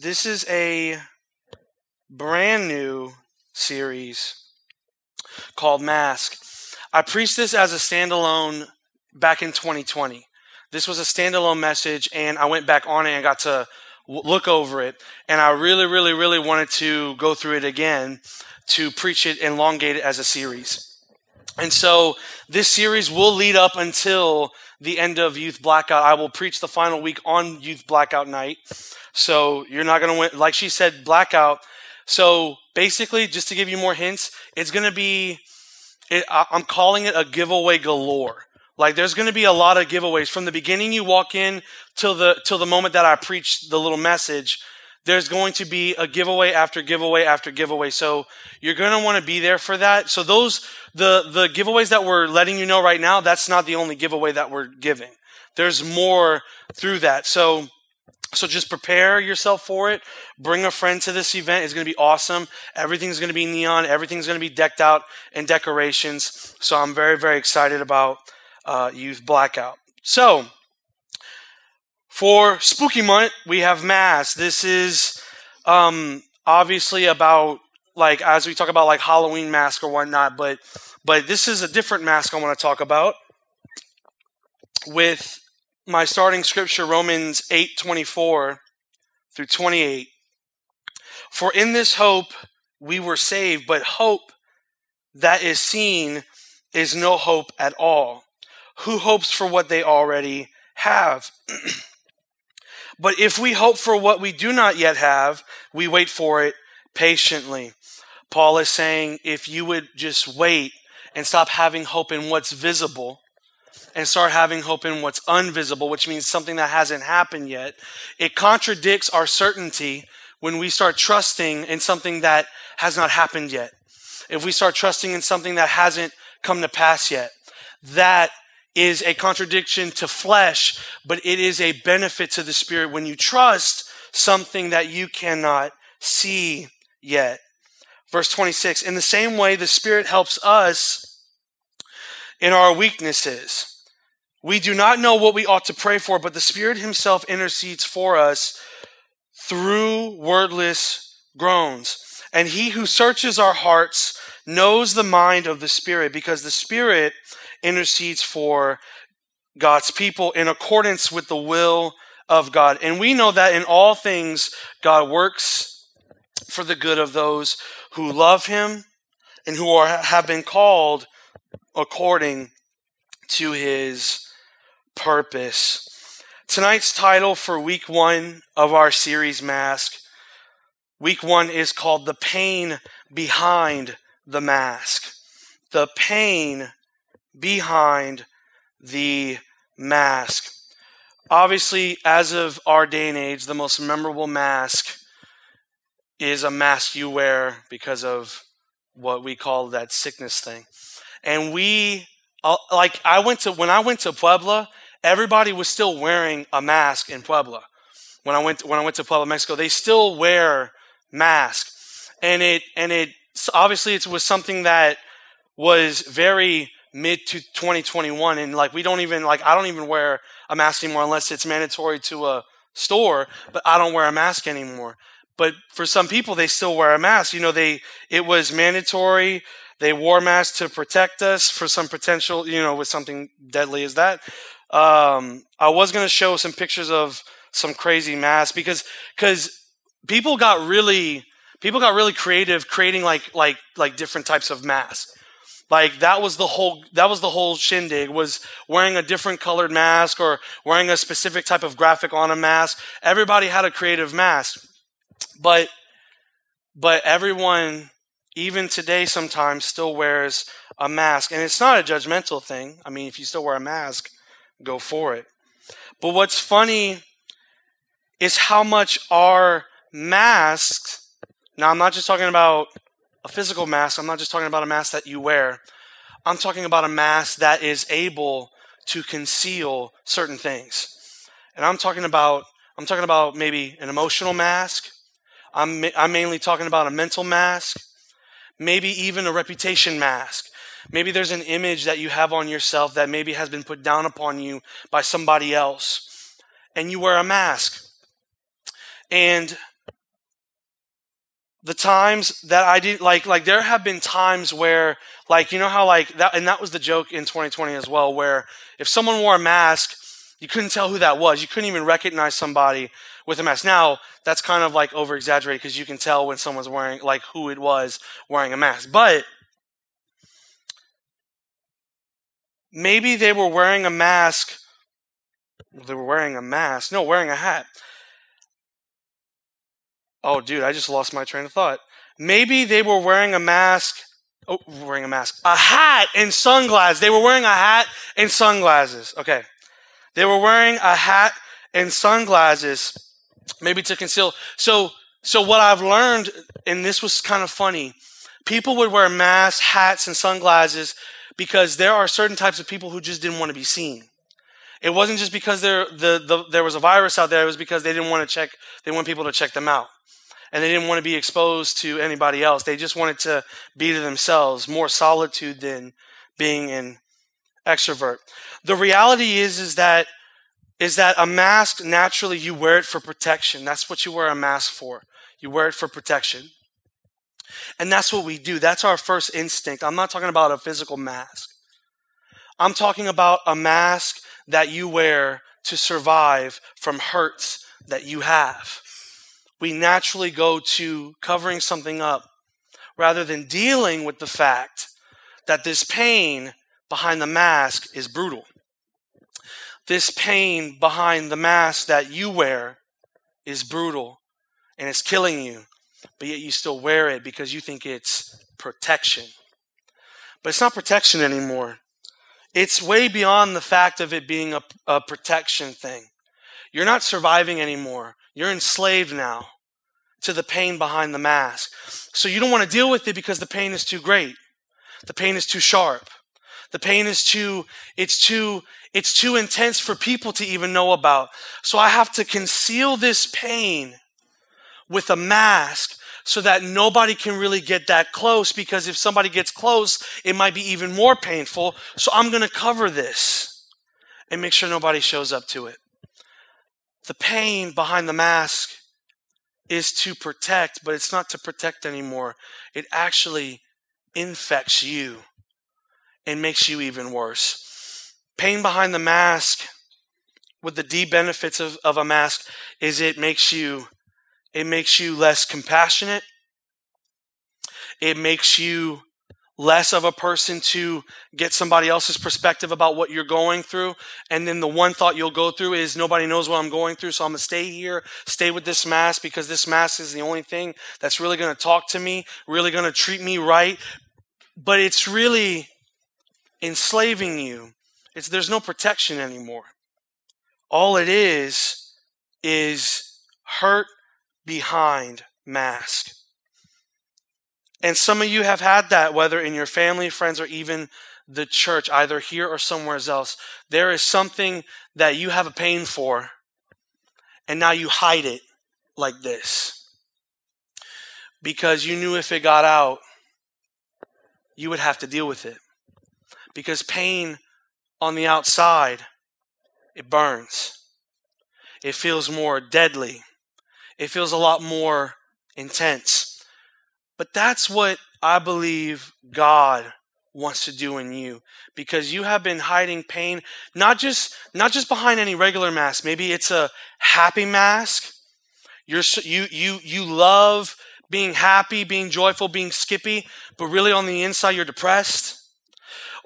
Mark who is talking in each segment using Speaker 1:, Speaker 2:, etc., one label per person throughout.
Speaker 1: this is a brand new series called Mask. I preached this as a standalone back in 2020. This was a standalone message, and I went back on it and got to look over it. And I really, really, really wanted to go through it again to preach it, and elongate it as a series. And so this series will lead up until the end of Youth Blackout. I will preach the final week on Youth Blackout night. So you're not going to win, like she said, Blackout. So basically, just to give you more hints, it's going to be, it, I'm calling it a giveaway galore. Like there's going to be a lot of giveaways from the beginning you walk in till the till the moment that I preach the little message. There's going to be a giveaway after giveaway after giveaway. So you're going to want to be there for that. So those the the giveaways that we're letting you know right now, that's not the only giveaway that we're giving. There's more through that. So so just prepare yourself for it. Bring a friend to this event. It's going to be awesome. Everything's going to be neon. Everything's going to be decked out in decorations. So I'm very, very excited about uh, Youth Blackout. So for Spooky Month, we have Mask. This is um, obviously about like as we talk about like Halloween mask or whatnot, but but this is a different mask I want to talk about with my starting scripture, Romans 8 24 through 28. For in this hope we were saved, but hope that is seen is no hope at all. Who hopes for what they already have? but if we hope for what we do not yet have, we wait for it patiently. Paul is saying if you would just wait and stop having hope in what's visible, and start having hope in what's invisible, which means something that hasn't happened yet. It contradicts our certainty when we start trusting in something that has not happened yet. If we start trusting in something that hasn't come to pass yet, that is a contradiction to flesh, but it is a benefit to the spirit when you trust something that you cannot see yet. Verse 26 In the same way, the spirit helps us in our weaknesses. We do not know what we ought to pray for, but the Spirit Himself intercedes for us through wordless groans. And He who searches our hearts knows the mind of the Spirit, because the Spirit intercedes for God's people in accordance with the will of God. And we know that in all things, God works for the good of those who love Him and who are, have been called according to His purpose. Tonight's title for week one of our series, Mask, week one is called The Pain Behind the Mask. The Pain Behind the Mask. Obviously, as of our day and age, the most memorable mask is a mask you wear because of what we call that sickness thing. And we, uh, like, I went to, when I went to Puebla, everybody was still wearing a mask in Puebla. When I went when I went to Puebla, Mexico, they still wear masks, and it and it obviously it was something that was very mid to 2021, and like we don't even like I don't even wear a mask anymore unless it's mandatory to a store, but I don't wear a mask anymore. But for some people, they still wear a mask. You know, they it was mandatory. They wore masks to protect us for some potential, you know, with something deadly as that. Um, I was going to show some pictures of some crazy masks because because people got really people got really creative creating like like like different types of masks. Like that was the whole that was the whole shindig was wearing a different colored mask or wearing a specific type of graphic on a mask. Everybody had a creative mask. But but everyone even today sometimes still wears a mask and it's not a judgmental thing. I mean if you still wear a mask, go for it. But what's funny is how much our masks, now I'm not just talking about a physical mask, I'm not just talking about a mask that you wear. I'm talking about a mask that is able to conceal certain things. And I'm talking about I'm talking about maybe an emotional mask. I'm I'm mainly talking about a mental mask, maybe even a reputation mask. Maybe there's an image that you have on yourself that maybe has been put down upon you by somebody else, and you wear a mask. And the times that I did like like there have been times where like you know how like that and that was the joke in 2020 as well where if someone wore a mask you couldn't tell who that was. You couldn't even recognize somebody with a mask. Now that's kind of like over exaggerated because you can tell when someone's wearing like who it was wearing a mask. But maybe they were wearing a mask they were wearing a mask no wearing a hat Oh, dude, I just lost my train of thought. Maybe they were wearing a mask. Oh, wearing a mask. A hat and sunglasses. They were wearing a hat and sunglasses. Okay. They were wearing a hat and sunglasses, maybe to conceal. So, so what I've learned, and this was kind of funny, people would wear masks, hats, and sunglasses because there are certain types of people who just didn't want to be seen. It wasn't just because there, the, the, there was a virus out there, it was because they didn't want to check, they want people to check them out and they didn't want to be exposed to anybody else. They just wanted to be to themselves, more solitude than being an extrovert. The reality is is that is that a mask naturally you wear it for protection. That's what you wear a mask for. You wear it for protection. And that's what we do. That's our first instinct. I'm not talking about a physical mask. I'm talking about a mask that you wear to survive from hurts that you have we naturally go to covering something up rather than dealing with the fact that this pain behind the mask is brutal. This pain behind the mask that you wear is brutal and it's killing you, but yet you still wear it because you think it's protection. But it's not protection anymore. It's way beyond the fact of it being a, a protection thing. You're not surviving anymore. You're enslaved now to the pain behind the mask. So you don't want to deal with it because the pain is too great. The pain is too sharp. The pain is too, it's too, it's too intense for people to even know about. So I have to conceal this pain with a mask so that nobody can really get that close because if somebody gets close, it might be even more painful. So I'm going to cover this and make sure nobody shows up to it the pain behind the mask is to protect, but it's not to protect anymore. It actually infects you and makes you even worse. Pain behind the mask, with the D benefits of, of a mask, is it makes you it makes you less compassionate. It makes you less of a person to get somebody else's perspective about what you're going through. And then the one thought you'll go through is nobody knows what I'm going through. So I'm going to stay here, stay with this mask because this mask is the only thing that's really going to talk to me, really going to treat me right. But it's really enslaving you. It's, there's no protection anymore. All it is, is hurt behind mask. And some of you have had that, whether in your family, friends, or even the church, either here or somewhere else. There is something that you have a pain for, and now you hide it like this. Because you knew if it got out, you would have to deal with it. Because pain on the outside, it burns. It feels more deadly. It feels a lot more intense. But that's what I believe God wants to do in you because you have been hiding pain not just not just behind any regular mask. Maybe it's a happy mask. You're you you you love being happy being joyful being skippy but really on the inside you're depressed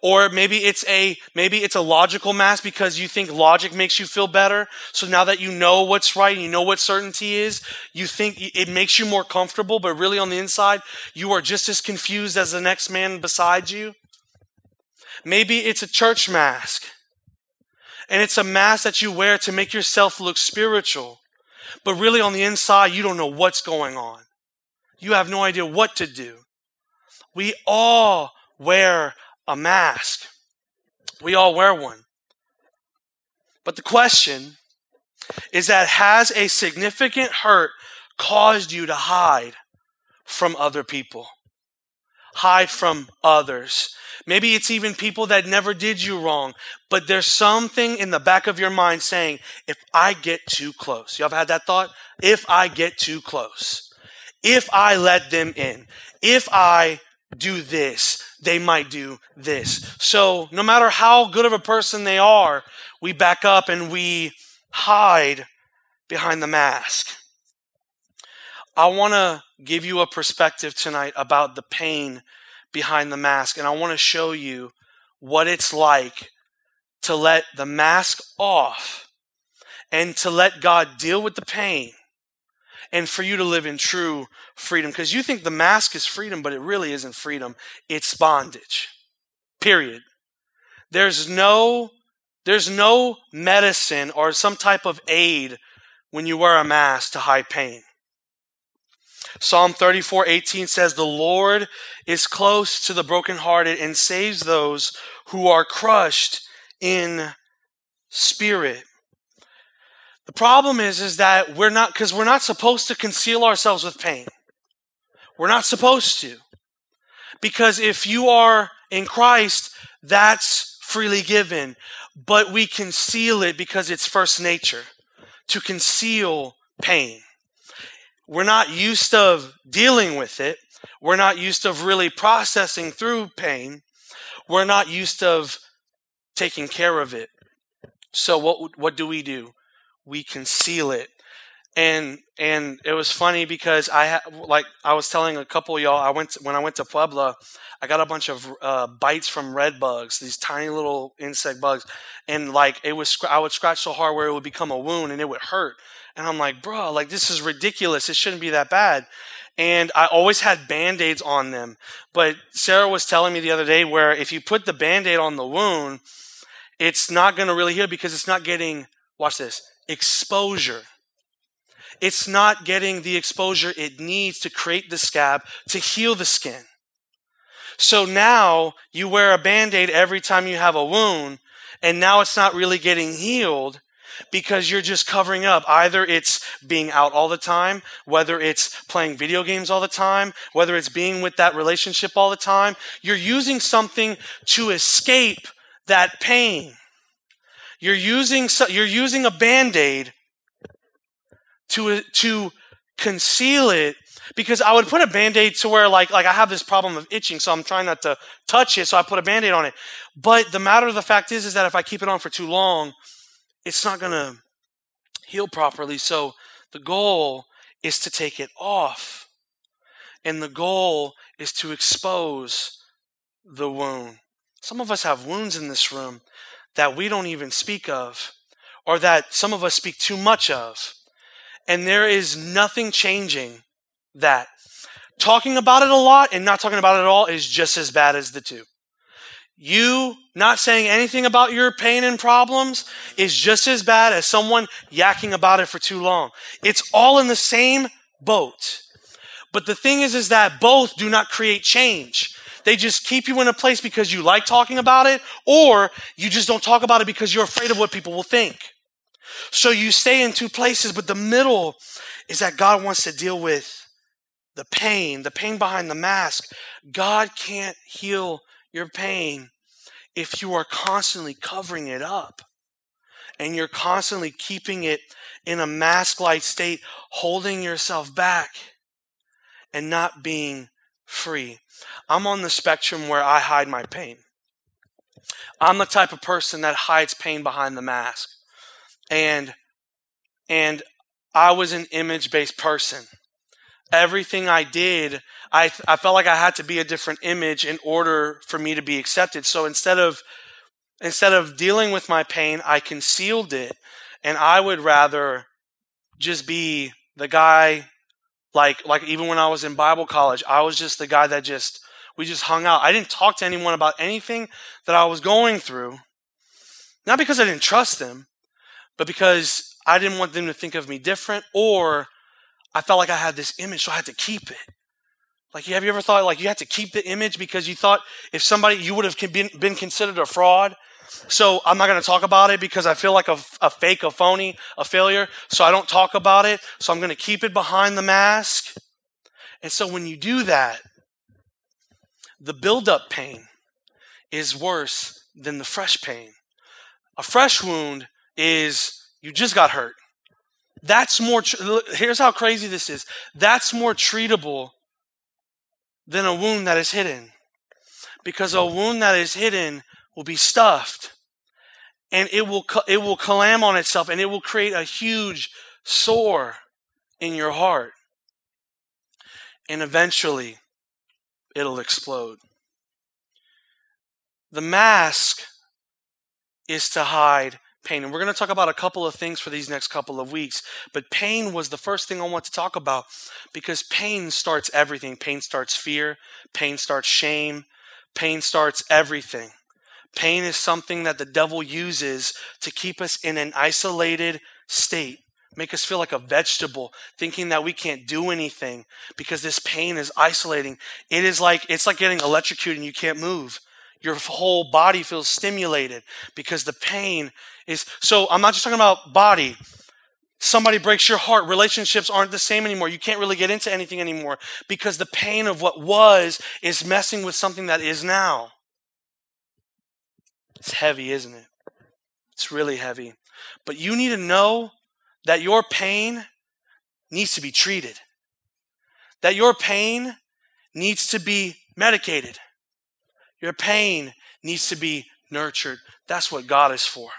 Speaker 1: or maybe it's a, maybe it's a logical mask because you think logic makes you feel better. So now that you know what's right and you know what certainty is, you think it makes you more comfortable, but really on the inside, you are just as confused as the next man beside you. Maybe it's a church mask. And it's a mask that you wear to make yourself look spiritual. But really on the inside, you don't know what's going on. You have no idea what to do. We all wear a mask. We all wear one. But the question is that has a significant hurt caused you to hide from other people? Hide from others. Maybe it's even people that never did you wrong, but there's something in the back of your mind saying, if I get too close, you ever had that thought? If I get too close, if I let them in, if I do this, they might do this. So no matter how good of a person they are, we back up and we hide behind the mask. I want to give you a perspective tonight about the pain behind the mask, and I want to show you what it's like to let the mask off and to let God deal with the pain and for you to live in true freedom. Because you think the mask is freedom, but it really isn't freedom, it's bondage. Period. There's no there's no medicine or some type of aid when you wear a mask to hide pain. Psalm 34 18 says, The Lord is close to the brokenhearted and saves those who are crushed in spirit. The problem is, is that we're not, because we're not supposed to conceal ourselves with pain. We're not supposed to. Because if you are in Christ, that's freely given. But we conceal it because it's first nature to conceal pain. We're not used of dealing with it. We're not used of really processing through pain. We're not used of taking care of it. So what what do we do? We conceal it. And and it was funny because I had like I was telling a couple y'all I went to, when I went to Puebla, I got a bunch of uh, bites from red bugs, these tiny little insect bugs, and like it was I would scratch so hard where it would become a wound and it would hurt. And I'm like, bro, like this is ridiculous. It shouldn't be that bad and I always had band aids on them. But Sarah was telling me the other day where if you put the band aid on the wound, it's not going to really heal because it's not getting, watch this, exposure. It's not getting the exposure it needs to create the scab to heal the skin. So now you wear a band aid every time you have a wound, and now it's not really getting healed because you're just covering up. Either it's being out all the time, whether it's playing video games all the time, whether it's being with that relationship all the time. You're using something to escape that pain. You're using, you're using a band aid to, to conceal it because I would put a band-aid to where like like I have this problem of itching, so I'm trying not to touch it, so I put a band-aid on it. But the matter of the fact is is that if I keep it on for too long, it's not going to heal properly. So the goal is to take it off. And the goal is to expose the wound. Some of us have wounds in this room that we don't even speak of, or that some of us speak too much of. And there is nothing changing that. Talking about it a lot and not talking about it at all is just as bad as the two. You not saying anything about your pain and problems is just as bad as someone yakking about it for too long. It's all in the same boat. But the thing is, is that both do not create change. They just keep you in a place because you like talking about it, or you just don't talk about it because you're afraid of what people will think. So you stay in two places, but the middle is that God wants to deal with the pain, the pain behind the mask. God can't heal your pain if you are constantly covering it up and you're constantly keeping it in a mask like state, holding yourself back and not being free. I'm on the spectrum where I hide my pain. I'm the type of person that hides pain behind the mask. And and I was an image-based person everything I did, I, I felt like I had to be a different image in order for me to be accepted. So instead of instead of dealing with my pain, I concealed it, and I would rather just be the guy like like even when I was in Bible college, I was just the guy that just we just hung out. I didn't talk to anyone about anything that I was going through. Not because I didn't trust them, but because I didn't want them to think of me different or I felt like I had this image, so I had to keep it. Like, have you ever thought like you had to keep the image because you thought if somebody you would have been, been considered a fraud? So I'm not going to talk about it because I feel like a, a fake, a phony, a failure. So I don't talk about it. So I'm going to keep it behind the mask. And so when you do that, the buildup pain is worse than the fresh pain. A fresh wound is you just got hurt. That's more, here's how crazy this is. That's more treatable than a wound that is hidden. Because a wound that is hidden will be stuffed and it will, it will clam on itself and it will create a huge sore in your heart. And eventually it'll explode. The mask is to hide pain. And we're going to talk about a couple of things for these next couple of weeks. But pain was the first thing I want to talk about because pain starts everything. Pain starts fear, pain starts shame, pain starts everything. Pain is something that the devil uses to keep us in an isolated state, make us feel like a vegetable, thinking that we can't do anything because this pain is isolating. It is like it's like getting electrocuted and you can't move. Your whole body feels stimulated because the pain is so i'm not just talking about body. Somebody breaks your heart. Relationships aren't the same anymore. You can't really get into anything anymore because the pain of what was is messing with something that is now it's heavy isn't it it's really heavy but you need to know that your pain needs to be treated that your pain needs to be medicated your pain needs to be nurtured. That's what God is for.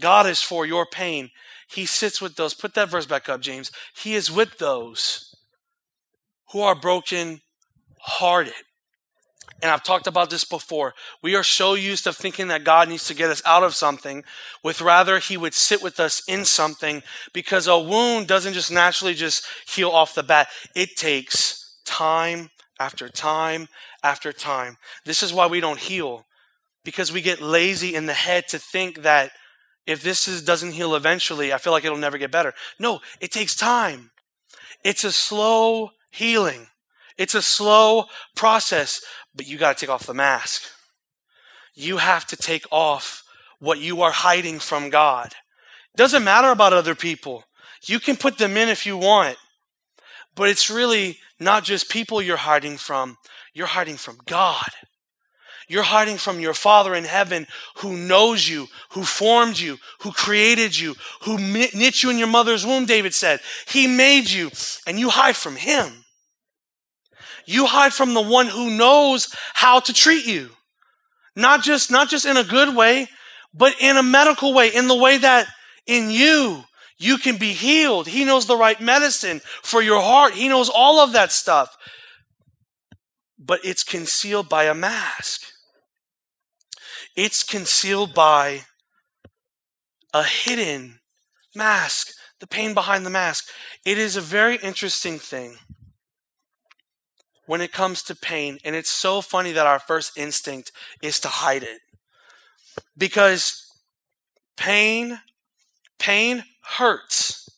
Speaker 1: God is for your pain. He sits with those. Put that verse back up, James. He is with those who are broken hearted. And I've talked about this before. We are so used to thinking that God needs to get us out of something, with rather He would sit with us in something because a wound doesn't just naturally just heal off the bat. It takes time after time after time. This is why we don't heal, because we get lazy in the head to think that if this is, doesn't heal eventually, I feel like it'll never get better. No, it takes time. It's a slow healing. It's a slow process, but you got to take off the mask. You have to take off what you are hiding from God. Doesn't matter about other people. You can put them in if you want, but it's really not just people you're hiding from, you're hiding from God. You're hiding from your Father in heaven who knows you, who formed you, who created you, who knit you in your mother's womb, David said. He made you, and you hide from Him. You hide from the one who knows how to treat you. Not just, not just in a good way, but in a medical way, in the way that in you, you can be healed. He knows the right medicine for your heart. He knows all of that stuff but it's concealed by a mask. It's concealed by a hidden mask, the pain behind the mask. It is a very interesting thing when it comes to pain, and it's so funny that our first instinct is to hide it. Because pain, pain hurts.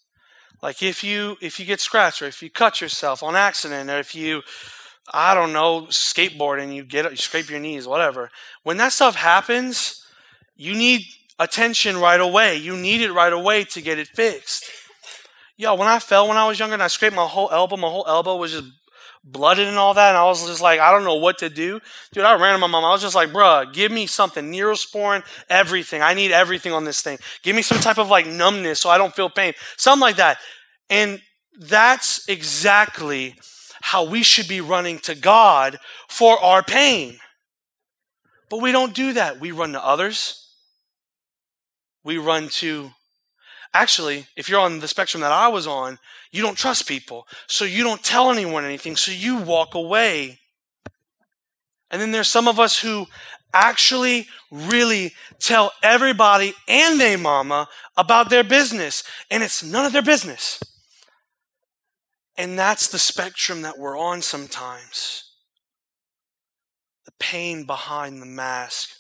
Speaker 1: Like if you if you get scratched or if you cut yourself on accident or if you I don't know, skateboarding, you get you scrape your knees, whatever. When that stuff happens, you need attention right away. You need it right away to get it fixed. Yo, when I fell when I was younger and I scraped my whole elbow, my whole elbow was just blooded and all that, and I was just like, I don't know what to do. Dude, I ran to my mom. I was just like, bruh, give me something. Neosporin, everything. I need everything on this thing. Give me some type of like numbness so I don't feel pain. Something like that. And that's exactly how we should be running to God for our pain. But we don't do that. We run to others. We run to, actually, if you're on the spectrum that I was on, you don't trust people. So you don't tell anyone anything. So you walk away. And then there's some of us who actually really tell everybody and their mama about their business. And it's none of their business. And that's the spectrum that we're on sometimes. The pain behind the mask.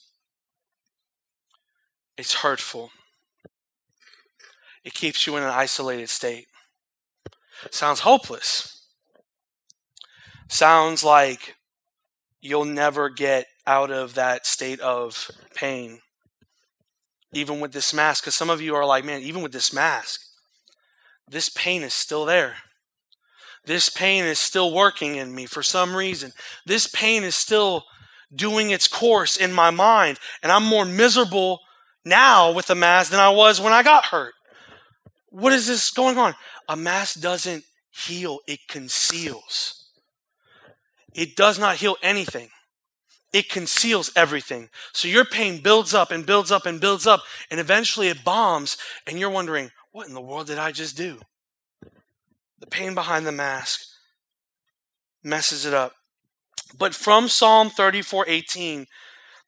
Speaker 1: It's hurtful. It keeps you in an isolated state. Sounds hopeless. Sounds like you'll never get out of that state of pain. Even with this mask, because some of you are like, man, even with this mask, this pain is still there. This pain is still working in me for some reason. This pain is still doing its course in my mind. And I'm more miserable now with the mask than I was when I got hurt. What is this going on? A mask doesn't heal, it conceals. It does not heal anything. It conceals everything. So your pain builds up and builds up and builds up, and eventually it bombs, and you're wondering, what in the world did I just do? The pain behind the mask messes it up. But from Psalm 34 18,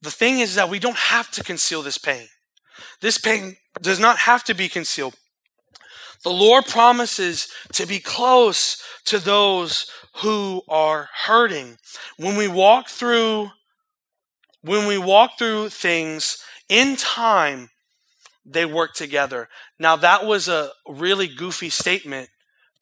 Speaker 1: the thing is that we don't have to conceal this pain. This pain does not have to be concealed. The Lord promises to be close to those who are hurting. When we walk through when we walk through things in time, they work together. Now that was a really goofy statement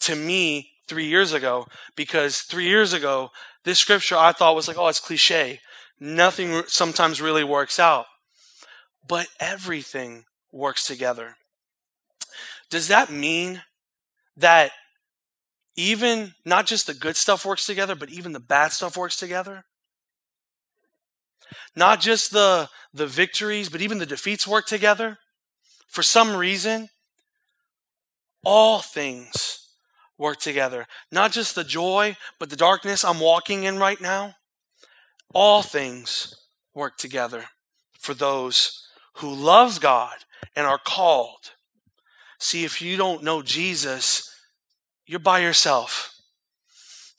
Speaker 1: to me 3 years ago because 3 years ago this scripture I thought was like, oh, it's cliche. Nothing sometimes really works out. But everything works together. Does that mean that even not just the good stuff works together, but even the bad stuff works together? Not just the, the victories, but even the defeats work together? For some reason, all things work together. Not just the joy, but the darkness I'm walking in right now. All things work together for those who love God and are called. See, if you don't know Jesus, you're by yourself.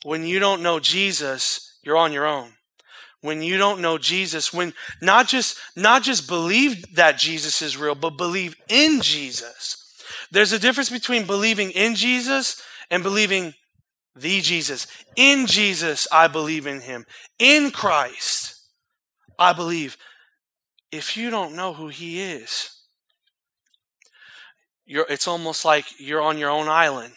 Speaker 1: When you don't know Jesus, you're on your own. When you don't know Jesus, when not just not just believe that Jesus is real, but believe in Jesus. There's a difference between believing in Jesus and believing the Jesus. In Jesus, I believe in him. In Christ, I believe. If you don't know who he is, you're, it's almost like you're on your own island.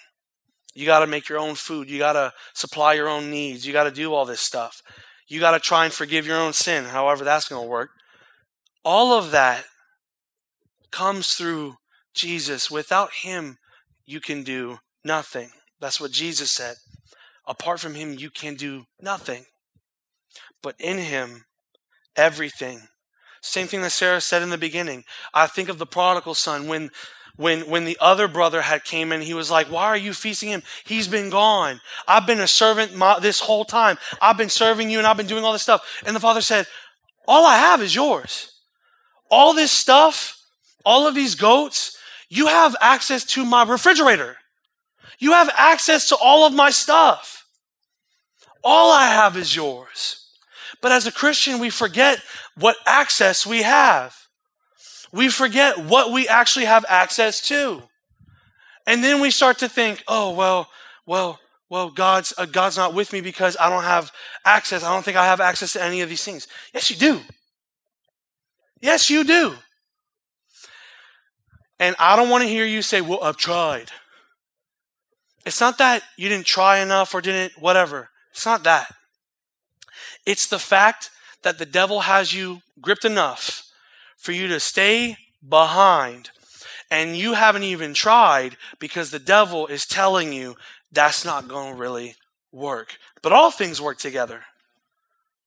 Speaker 1: You got to make your own food. You got to supply your own needs. You got to do all this stuff. You got to try and forgive your own sin, however that's going to work. All of that comes through Jesus. Without him, you can do nothing. That's what Jesus said. Apart from him, you can do nothing. But in him, everything. Same thing that Sarah said in the beginning. I think of the prodigal son when when when the other brother had came in he was like why are you feasting him? He's been gone. I've been a servant my, this whole time. I've been serving you and i've been doing all this stuff. And the father said all i have is yours. All this stuff all of these goats you have access to my refrigerator. You have access to all of my stuff. All i have is yours. But as a christian we forget what access we have we forget what we actually have access to. And then we start to think, oh, well, well, well, God's, uh, God's not with me because I don't have access. I don't think I have access to any of these things. Yes, you do. Yes, you do. And I don't want to hear you say, well, I've tried. It's not that you didn't try enough or didn't, whatever. It's not that. It's the fact that the devil has you gripped enough for you to stay behind. And you haven't even tried because the devil is telling you that's not going to really work. But all things work together.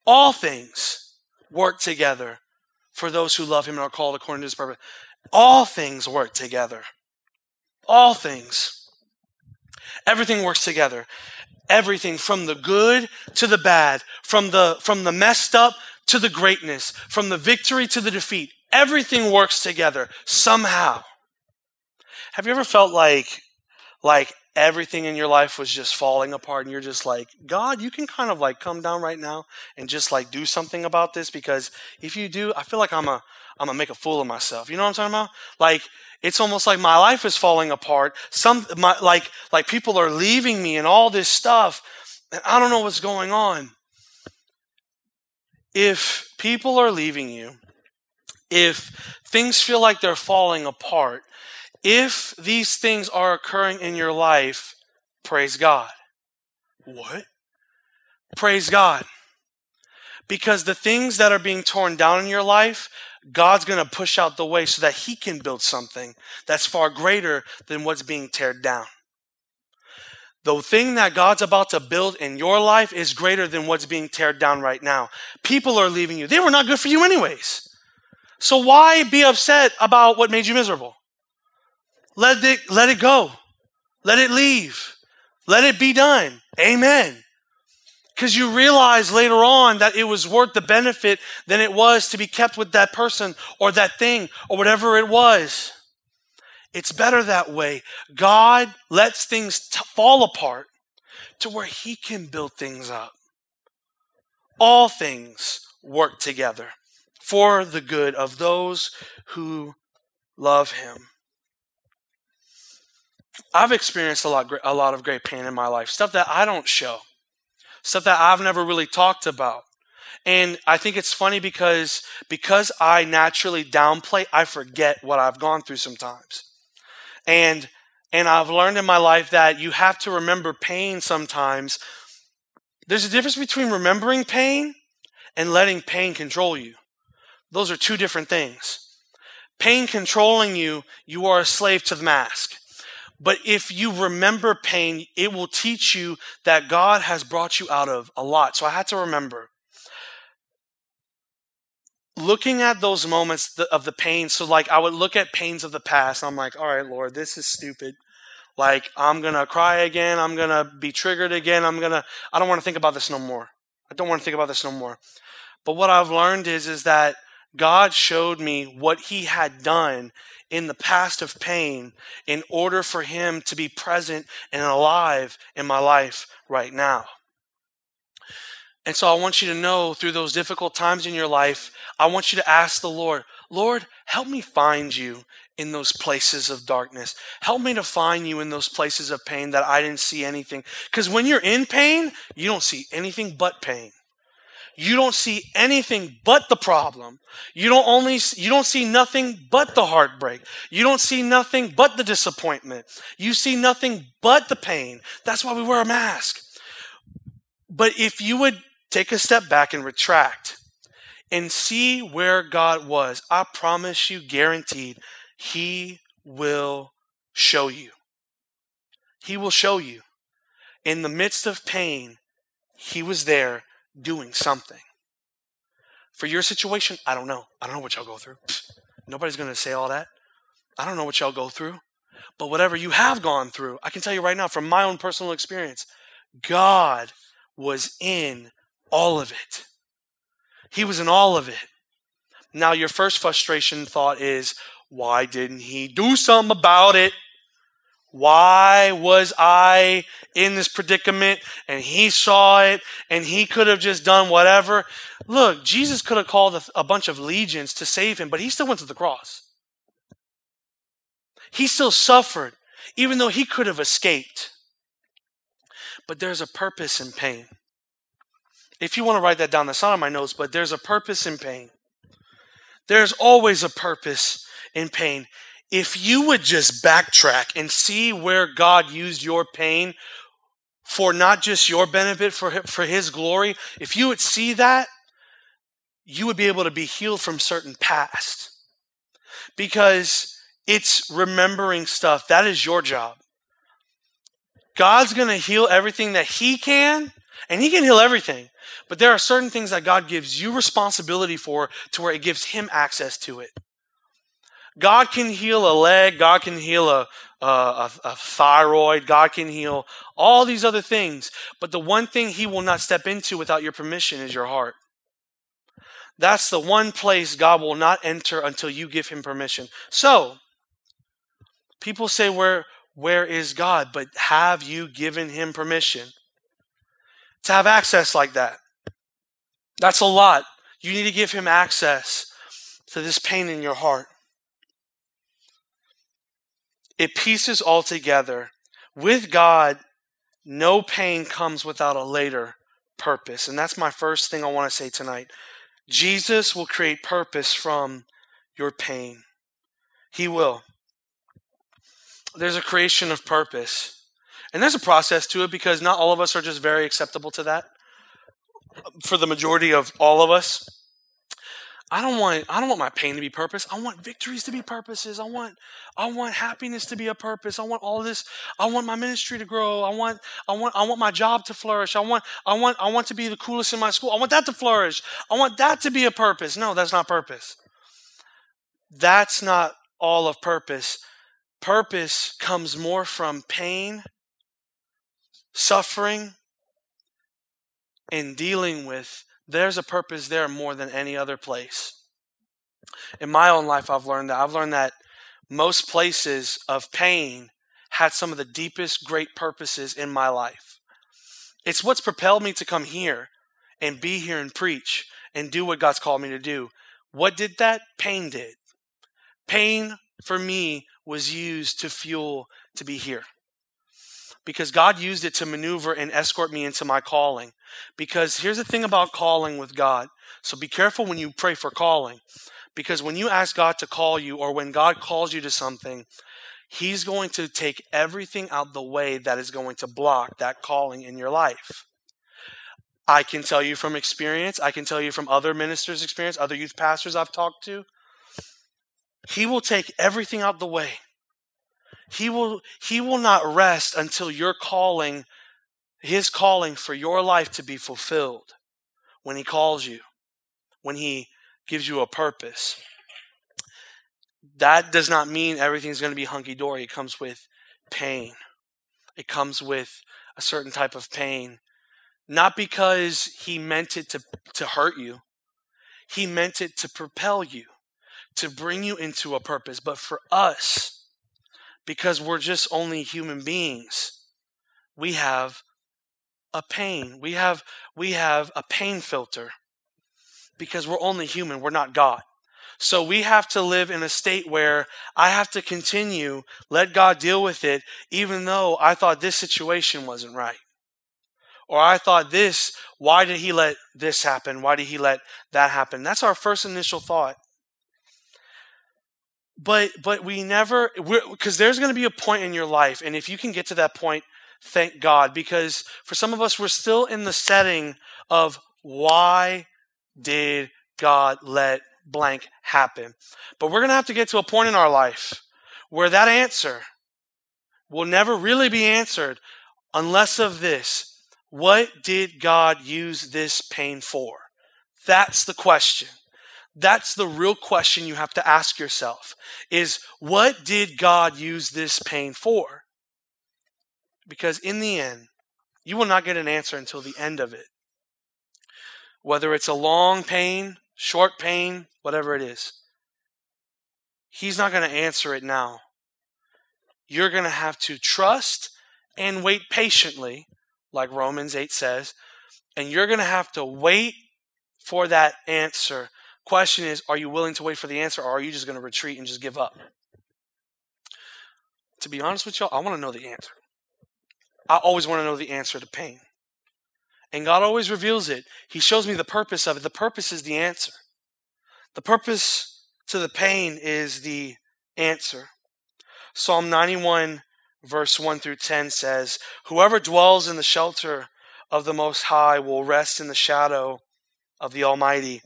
Speaker 1: All things work together for those who love him and are called according to his purpose. All things work together. All things. Everything works together. Everything from the good to the bad, from the, from the messed up to the greatness, from the victory to the defeat. Everything works together somehow. Have you ever felt like, like everything in your life was just falling apart and you're just like, God, you can kind of like come down right now and just like do something about this because if you do, I feel like I'm a, I'm gonna make a fool of myself. You know what I'm talking about? Like, it's almost like my life is falling apart. Some, my, like, like people are leaving me and all this stuff and I don't know what's going on. If people are leaving you, if things feel like they're falling apart, if these things are occurring in your life, praise God. What? Praise God. Because the things that are being torn down in your life, God's going to push out the way so that He can build something that's far greater than what's being teared down. The thing that God's about to build in your life is greater than what's being teared down right now. People are leaving you. They were not good for you, anyways. So why be upset about what made you miserable? let it, let it go. Let it leave. Let it be done. Amen. Because you realize later on that it was worth the benefit than it was to be kept with that person or that thing or whatever it was. It's better that way. God lets things t- fall apart to where He can build things up. All things work together for the good of those who love Him. I've experienced a lot, a lot of great pain in my life, stuff that I don't show, stuff that I've never really talked about. And I think it's funny because because I naturally downplay, I forget what I've gone through sometimes. And and I've learned in my life that you have to remember pain sometimes. There's a difference between remembering pain and letting pain control you. Those are two different things. Pain controlling you, you are a slave to the mask. But if you remember pain, it will teach you that God has brought you out of a lot. So I had to remember. Looking at those moments of the pain, so like I would look at pains of the past, I'm like, all right, Lord, this is stupid. Like, I'm going to cry again. I'm going to be triggered again. I'm going to, I don't want to think about this no more. I don't want to think about this no more. But what I've learned is, is that God showed me what he had done in the past of pain in order for him to be present and alive in my life right now. And so I want you to know through those difficult times in your life, I want you to ask the Lord, Lord, help me find you in those places of darkness. Help me to find you in those places of pain that I didn't see anything. Because when you're in pain, you don't see anything but pain you don't see anything but the problem. You don't only you don't see nothing but the heartbreak. You don't see nothing but the disappointment. You see nothing but the pain. That's why we wear a mask. But if you would take a step back and retract and see where God was, I promise you guaranteed he will show you. He will show you. In the midst of pain, he was there doing something. For your situation, I don't know. I don't know what y'all go through. Nobody's going to say all that. I don't know what y'all go through. But whatever you have gone through, I can tell you right now from my own personal experience, God was in all of it. He was in all of it. Now, your first frustration thought is, why didn't he do something about it? Why was I in this predicament? And he saw it and he could have just done whatever. Look, Jesus could have called a, bunch of legions to save him, but he still went to the cross. He still suffered, even though he could have escaped. But there's a purpose in pain. If you want to write that down, that's not on my notes, but there's a purpose in pain. There's always a purpose in pain if you would just backtrack and see where God used your pain for not just your benefit, for, for His glory, if you would see that, you would be able to be healed from certain past. Because it's remembering stuff. That is your job. God's going to heal everything that He can, and He can heal everything. But there are certain things that God gives you responsibility for to where it gives Him access to it. God can heal a leg, God can heal a, a, a, thyroid, God can heal all these other things. But the one thing He will not step into without your permission is your heart. That's the one place God will not enter until you give Him permission. So, people say, Where, where is God? But have you given Him permission to have access like that? That's a lot. You need to give Him access to this pain in your heart it pieces all together. With God, no pain comes without a later purpose. And that's my first thing I want to say tonight. Jesus will create purpose from your pain. He will. There's a creation of purpose. And there's a process to it because not all of us are just very acceptable to that. For the majority of all of us, I don't want I don't want my pain to be purpose. I want victories to be purposes. I want I want happiness to be a purpose. I want all this. I want my ministry to grow. I want I want I want my job to flourish. I want I want I want to be the coolest in my school. I want that to flourish. I want that to be a purpose. No, that's not purpose. That's not all of purpose. purpose comes more from pain, suffering, and dealing with. There's a purpose there more than any other place. In my own life, I've learned that. I've learned that most places of pain had some of the deepest, great purposes in my life. It's what's propelled me to come here and be here and preach and do what God's called me to do. What did that? Pain did. Pain for me was used to fuel to be here. Because God used it to maneuver and escort me into my calling. Because here's the thing about calling with God. So be careful when you pray for calling. Because when you ask God to call you, or when God calls you to something, He's going to take everything out the way that is going to block that calling in your life. I can tell you from experience, I can tell you from other ministers' experience, other youth pastors I've talked to. He will take everything out the way. He will, he will not rest until your calling, his calling for your life to be fulfilled when he calls you, when he gives you a purpose. That does not mean everything's going to be hunky dory. It comes with pain. It comes with a certain type of pain. Not because he meant it to, to hurt you, he meant it to propel you, to bring you into a purpose. But for us, because we're just only human beings, we have a pain. We have we have a pain filter because we're only human, we're not God. So we have to live in a state where I have to continue, let God deal with it, even though I thought this situation wasn't right. Or I thought this, why did he let this happen? Why did he let that happen? That's our first initial thought. But but we never because there's going to be a point in your life and if you can get to that point, thank God because for some of us we're still in the setting of why did God let blank happen? But we're going to have to get to a point in our life where that answer will never really be answered unless of this. What did God use this pain for? That's the question. That's the real question you have to ask yourself is what did God use this pain for? Because in the end, you will not get an answer until the end of it. Whether it's a long pain, short pain, whatever it is. He's not going to answer it now. You're going to have to trust and wait patiently, like Romans 8 says, and you're going to have to wait for that answer. Question is, are you willing to wait for the answer, or are you just going to retreat and just give up? To be honest with y'all, I want to know the answer. I always want to know the answer to pain. And God always reveals it. He shows me the purpose of it. The purpose is the answer. The purpose to the pain is the answer. Psalm 91, verse 1 through 10 says, Whoever dwells in the shelter of the Most High will rest in the shadow of the Almighty.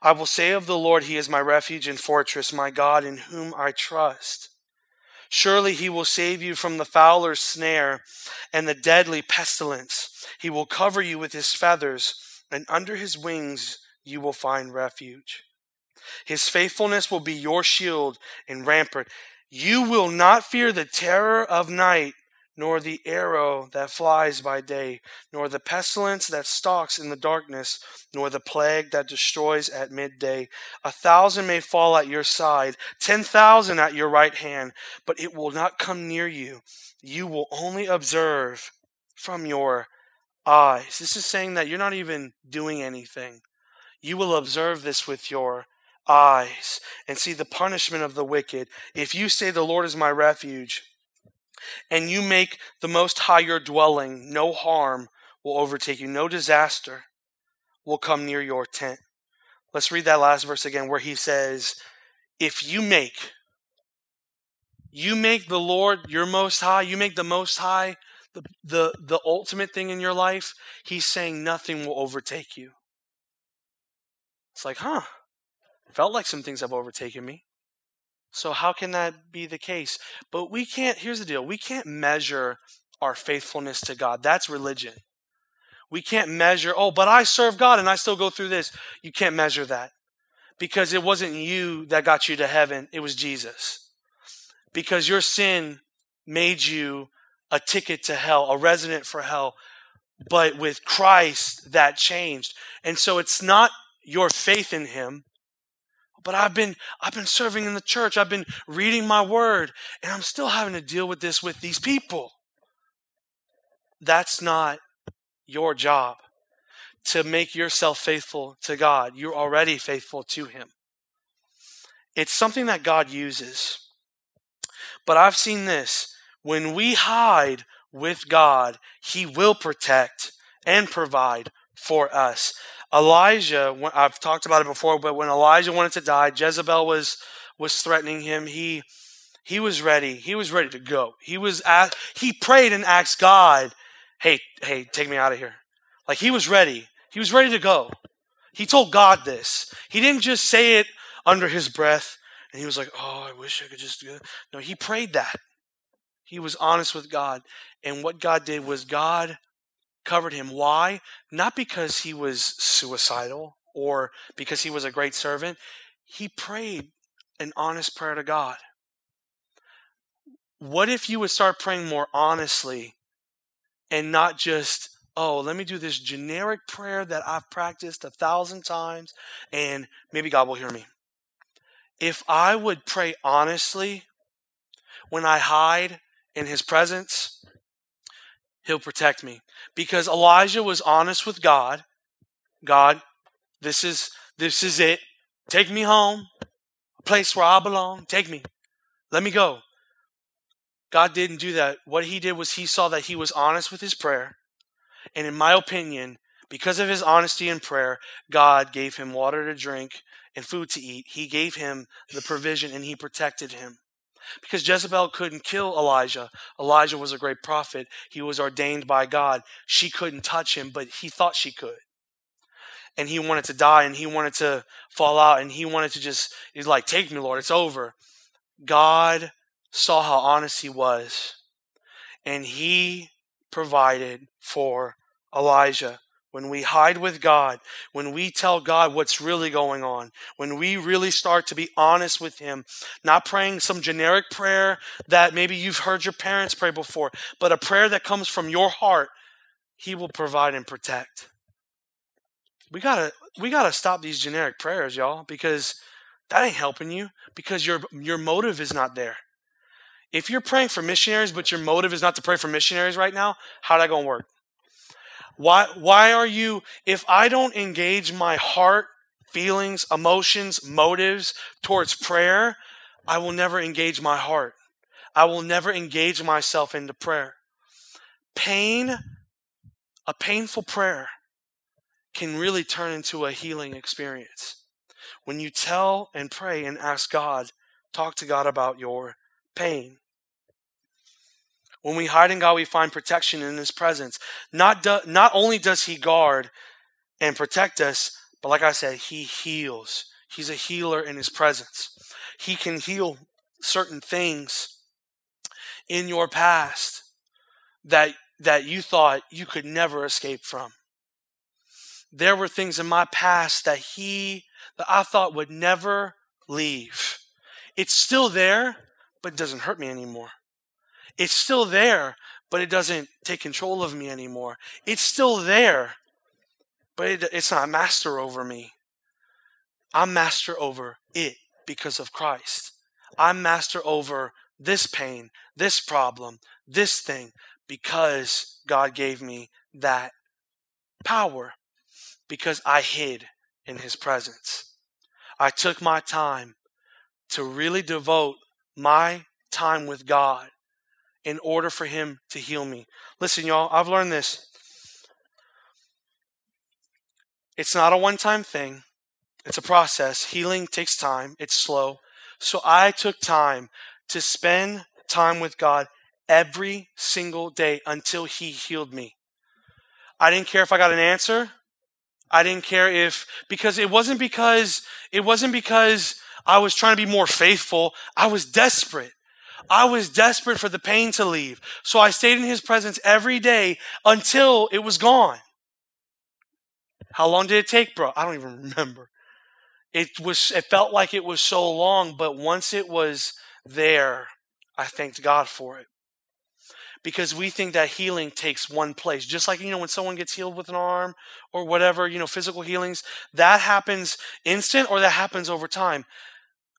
Speaker 1: I will say of the Lord, He is my refuge and fortress, my God in whom I trust. Surely he will save you from the fowler's snare and the deadly pestilence. He will cover you with his feathers, and under his wings you will find refuge. His faithfulness will be your shield and rampart. You will not fear the terror of night, nor the arrow that flies by day, nor the pestilence that stalks in the darkness, nor the plague that destroys at midday. A thousand may fall at your side, ten thousand at your right hand, but it will not come near you. You will only observe from your eyes. This is saying that you're not even doing anything. You will observe this with your eyes and see the punishment of the wicked. If you say, The Lord is my refuge, and you make the Most High your dwelling, no harm will overtake you, no disaster will come near your tent. Let's read that last verse again where he says, If you make, you make the Lord your Most High, you make the Most High the, the, the ultimate thing in your life, he's saying nothing will overtake you. It's like, huh, felt like some things have overtaken me. So, how can that be the case? But we can't, here's the deal we can't measure our faithfulness to God. That's religion. We can't measure, oh, but I serve God and I still go through this. You can't measure that because it wasn't you that got you to heaven, it was Jesus. because your sin made you a ticket to hell, a resident for hell. But with Christ, that changed. And so it's not your faith in him, but I've been I've been serving in the church. I've been reading my word, and I'm still having to deal with this with these people. That's not your job to make yourself faithful to God. You're already faithful to him. It's something that God uses. But I've seen this when we hide with God, He will protect and provide for us. Elijah, I've talked about it before, but when Elijah wanted to die, Jezebel was was threatening him. He he was ready. He was ready to go. He was at, he prayed and asked God, "Hey, hey, take me out of here." Like he was ready. He was ready to go. He told God this. He didn't just say it under his breath and he was like, "Oh, I wish I could just do it." No, he prayed that. He was honest with God. And what God did was God covered him. Why? Not because he was suicidal or because he was a great servant. He prayed an honest prayer to God. What if you would start praying more honestly and not just, oh, let me do this generic prayer that I've practiced a thousand times and maybe God will hear me? If I would pray honestly when I hide in his presence, he'll protect me. Because Elijah was honest with God. God, this is this is it. Take me home, a place where I belong. Take me. Let me go. God didn't do that. What he did was he saw that he was honest with his prayer. And in my opinion, because of his honesty in prayer, God gave him water to drink and food to eat. He gave him the provision and he protected him. Because Jezebel couldn't kill Elijah. Elijah was a great prophet. He was ordained by God. She couldn't touch him, but he thought she could. And he wanted to die and he wanted to fall out and he wanted to just, he's like, take me, Lord, it's over. God saw how honest he was and he provided for Elijah when we hide with God, when we tell God what's really going on, when we really start to be honest with Him, not praying some generic prayer that maybe you've heard your parents pray before, but a prayer that comes from your heart, He will provide and protect. We gotta we gotta stop these generic prayers, y'all, because that ain't helping you because your your motive is not there. If you're praying for missionaries, but your motive is not to pray for missionaries right now, how that gonna work? Why, why are you, if I don't engage my heart, feelings, emotions, motives towards prayer, I will never engage my heart. I will never engage myself into prayer. Pain, a painful prayer, can really turn into a healing experience. When you tell and pray and ask God, talk to God about your pain. When we hide in God, we find protection in His presence. Not, do, not only does He guard and protect us, but like I said, He heals. He's a healer in His presence. He can heal certain things in your past that, that you thought you could never escape from. There were things in my past that He, that I thought would never leave. It's still there, but it doesn't hurt me anymore. It's still there, but it doesn't take control of me anymore. It's still there, but it, it's not master over me. I'm master over it because of Christ. I'm master over this pain, this problem, this thing because God gave me that power because I hid in his presence. I took my time to really devote my time with God in order for him to heal me. Listen, y'all, I've learned this. It's not a one time thing, it's a process. Healing takes time, it's slow. So I took time to spend time with God every single day until He healed me. I didn't care if I got an answer. I didn't care if, because it wasn't because, it wasn't because I was trying to be more faithful. I was desperate. I was desperate for the pain to leave. So I stayed in his presence every day until it was gone. How long did it take, bro? I don't even remember. It was it felt like it was so long, but once it was there, I thanked God for it. Because we think that healing takes one place. Just like, you know, when someone gets healed with an arm or whatever, you know, physical healings, that happens instant or that happens over time.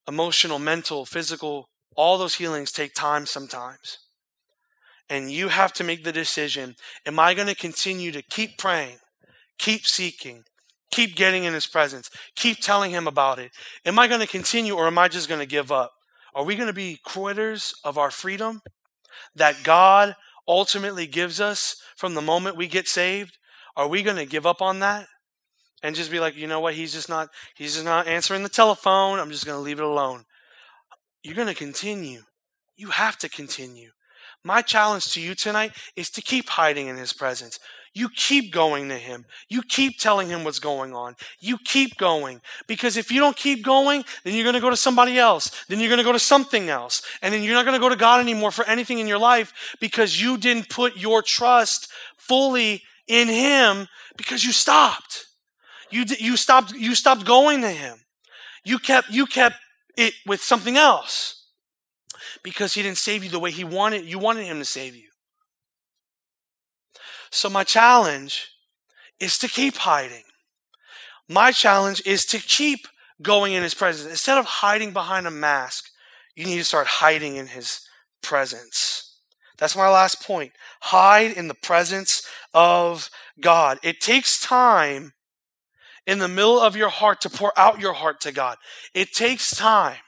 Speaker 1: Emotional, mental, physical, all those healings take time sometimes. And you have to make the decision Am I going to continue to keep praying, keep seeking, keep getting in His presence, keep telling Him about it? Am I going to continue or am I just going to give up? Are we going to be quitters of our freedom that God ultimately gives us from the moment we get saved? Are we going to give up on that and just be like, you know what? He's just not. He's just not answering the telephone. I'm just going to leave it alone. You're going to continue. You have to continue. My challenge to you tonight is to keep hiding in His presence. You keep going to him. You keep telling him what's going on. You keep going. Because if you don't keep going, then you're going to go to somebody else. Then you're going to go to something else. And then you're not going to go to God anymore for anything in your life because you didn't put your trust fully in him because you stopped. You, you stopped, you stopped going to him. You kept, you kept it with something else because he didn't save you the way he wanted, you wanted him to save you. So my challenge is to keep hiding. My challenge is to keep going in his presence. Instead of hiding behind a mask, you need to start hiding in his presence. That's my last point. Hide in the presence of God. It takes time in the middle of your heart to pour out your heart to God. It takes time.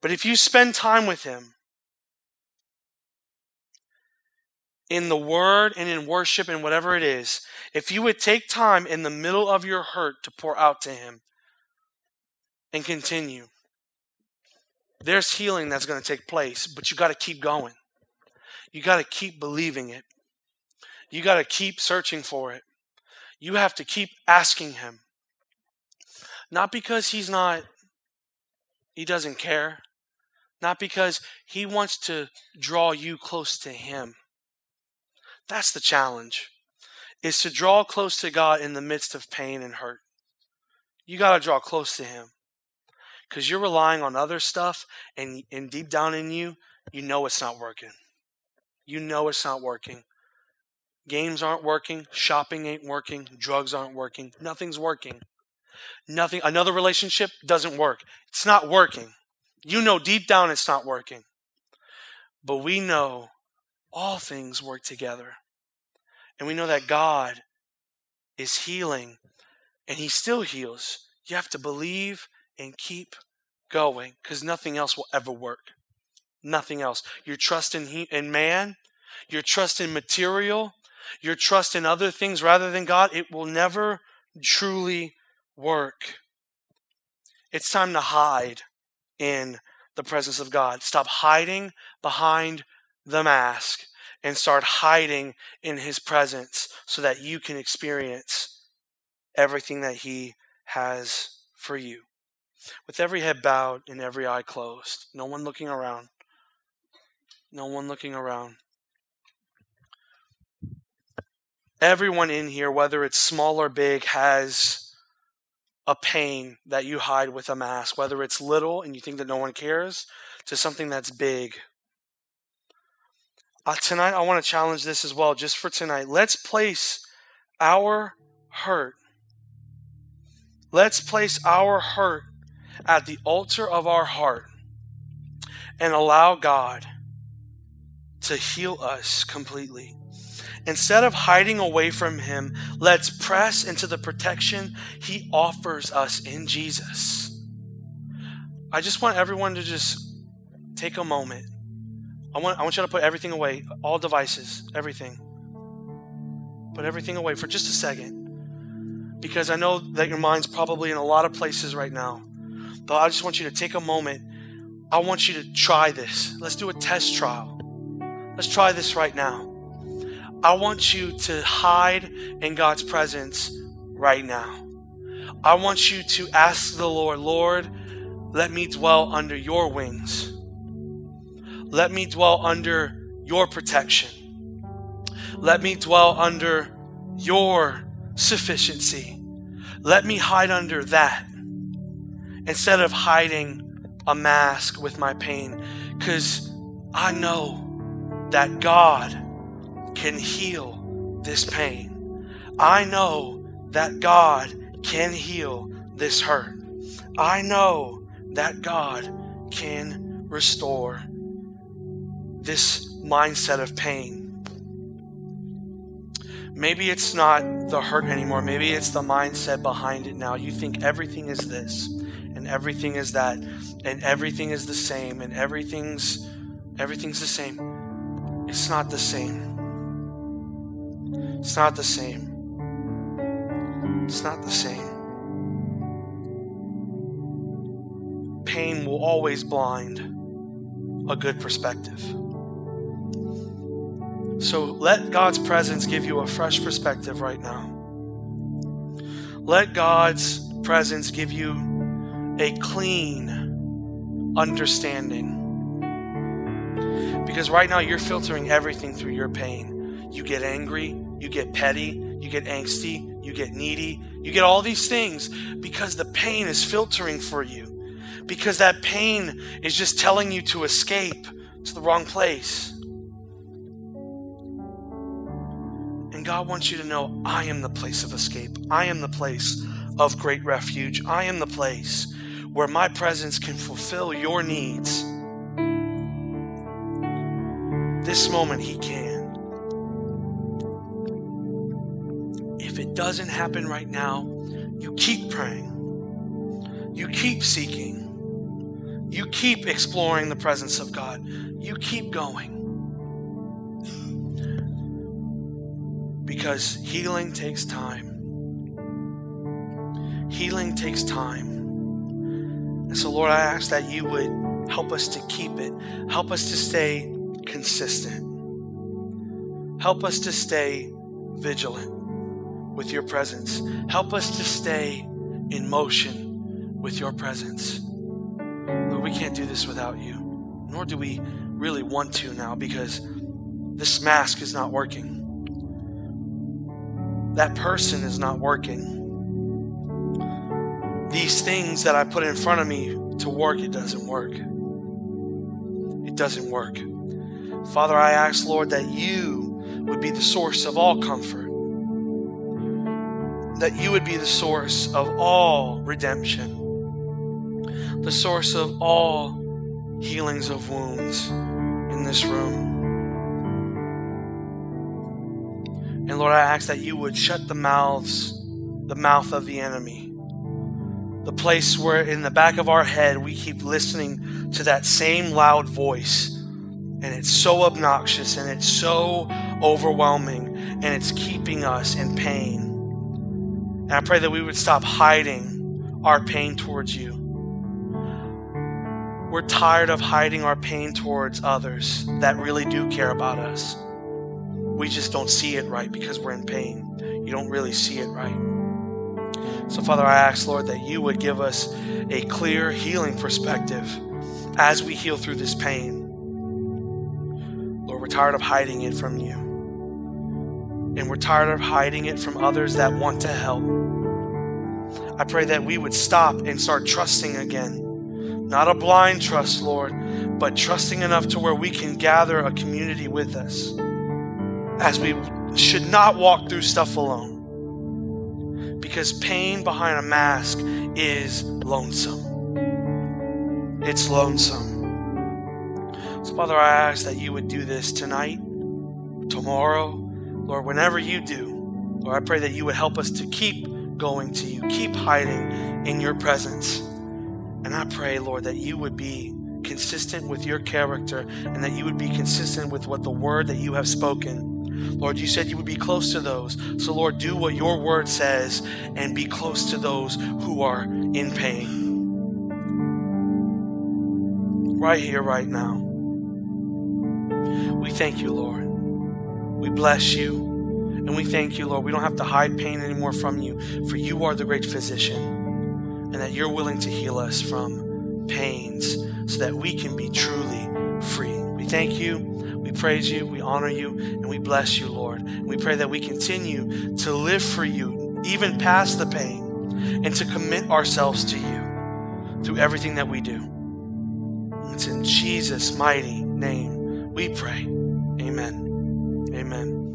Speaker 1: But if you spend time with Him, in the word and in worship and whatever it is, if you would take time in the middle of your hurt to pour out to Him and continue, there's healing that's going to take place, but you got to keep going. You got to keep believing it. You got to keep searching for it. You have to keep asking Him. Not because He's not, He doesn't care. Not because He wants to draw you close to Him that's the challenge, is to draw close to God in the midst of pain and hurt. You got to draw close to Him because you're relying on other stuff, and, and deep down in you, you know it's not working. You know it's not working. Games aren't working, shopping ain't working, drugs aren't working, nothing's working. Nothing another relationship doesn't work. It's not working. You know deep down it's not working. But we know all things work together. And we know that God is healing and He still heals. You have to believe and keep going because nothing else will ever work. Nothing else. Your trust in, he, in man, your trust in material, your trust in other things rather than God, it will never truly work. It's time to hide in the presence of God. Stop hiding behind the mask and start hiding in his presence so that you can experience everything that he has for you. With every head bowed and every eye closed, no one looking around. No one looking around. Everyone in here, whether it's small or big, has a pain that you hide with a mask, whether it's little and you think that no one cares, to something that's big uh, tonight, I want to challenge this as well, just for tonight. Let's place our hurt, let's place our hurt at the altar of our heart and allow God to heal us completely. Instead of hiding away from Him, let's press into the protection He offers us in Jesus. I just want everyone to just take a moment I want, I want you to put everything away, all devices, everything. Put everything away for just a second. Because I know that your mind's probably in a lot of places right now. But I just want you to take a moment. I want you to try this. Let's do a test trial. Let's try this right now. I want you to hide in God's presence right now. I want you to ask the Lord, Lord, let me dwell under your wings. Let me dwell under your protection. Let me dwell under your sufficiency. Let me hide under that instead of hiding a mask with my pain because I know that God can heal this pain. I know that God can heal this hurt. I know that God can restore this mindset of pain. Maybe it's not the hurt anymore. Maybe it's the mindset behind it now. You think everything is this and everything is that and everything is the same and everything's everything's the same. It's not the same. It's not the same. It's not the same. Pain will always blind a good perspective. So let God's presence give you a fresh perspective right now. Let God's presence give you a clean understanding. Because right now you're filtering everything through your pain. You get angry, you get petty, you get angsty, you get needy, you get all these things because the pain is filtering for you. Because that pain is just telling you to escape to the wrong place. And God wants you to know I am the place of escape. I am the place of great refuge. I am the place where my presence can fulfill your needs. This moment, He can. Doesn't happen right now, you keep praying, you keep seeking, you keep exploring the presence of God, you keep going. Because healing takes time. Healing takes time. And so, Lord, I ask that you would help us to keep it, help us to stay consistent, help us to stay vigilant with your presence, help us to stay in motion with your presence. Lord, we can't do this without you, nor do we really want to now because this mask is not working. That person is not working these things that I put in front of me to work, it doesn't work. It doesn't work. Father, I ask, Lord, that you would be the source of all comfort, that you would be the source of all redemption, the source of all healings of wounds in this room. And Lord, I ask that you would shut the mouths, the mouth of the enemy the place where in the back of our head we keep listening to that same loud voice and it's so obnoxious and it's so overwhelming and it's keeping us in pain. And I pray that we would stop hiding our pain towards you. We're tired of hiding our pain towards others that really do care about us. We just don't see it right because we're in pain. You don't really see it right. So, Father, I ask, Lord, that you would give us a clear healing perspective as we heal through this pain. Lord, we're tired of hiding it from you. And we're tired of hiding it from others that want to help. I pray that we would stop and start trusting again. Not a blind trust, Lord, but trusting enough to where we can gather a community with us. As we should not walk through stuff alone because pain behind a mask is lonesome. It's lonesome. So, Father, I ask that you would do this tonight, tomorrow, Lord, whenever you do. Lord, I pray that you would help us to keep going to you, keep hiding in your presence. And I pray, Lord, that you would be consistent with your character and that you would be consistent with what the word that you have spoken Lord, you said you would be close to those. So, Lord, do what your word says and be close to those who are in pain. Right here, right now. We thank you, Lord. We bless you. And we thank you, Lord. We don't have to hide pain anymore from you, for you are the great physician, and that you're willing to heal us from pains so that we can be truly free. We thank you we praise you, we honor you, and we bless you, Lord. And we pray that we continue to live for you, even past the pain, and to commit ourselves to you through everything that we do. It's in Jesus' mighty name we pray. Amen. Amen.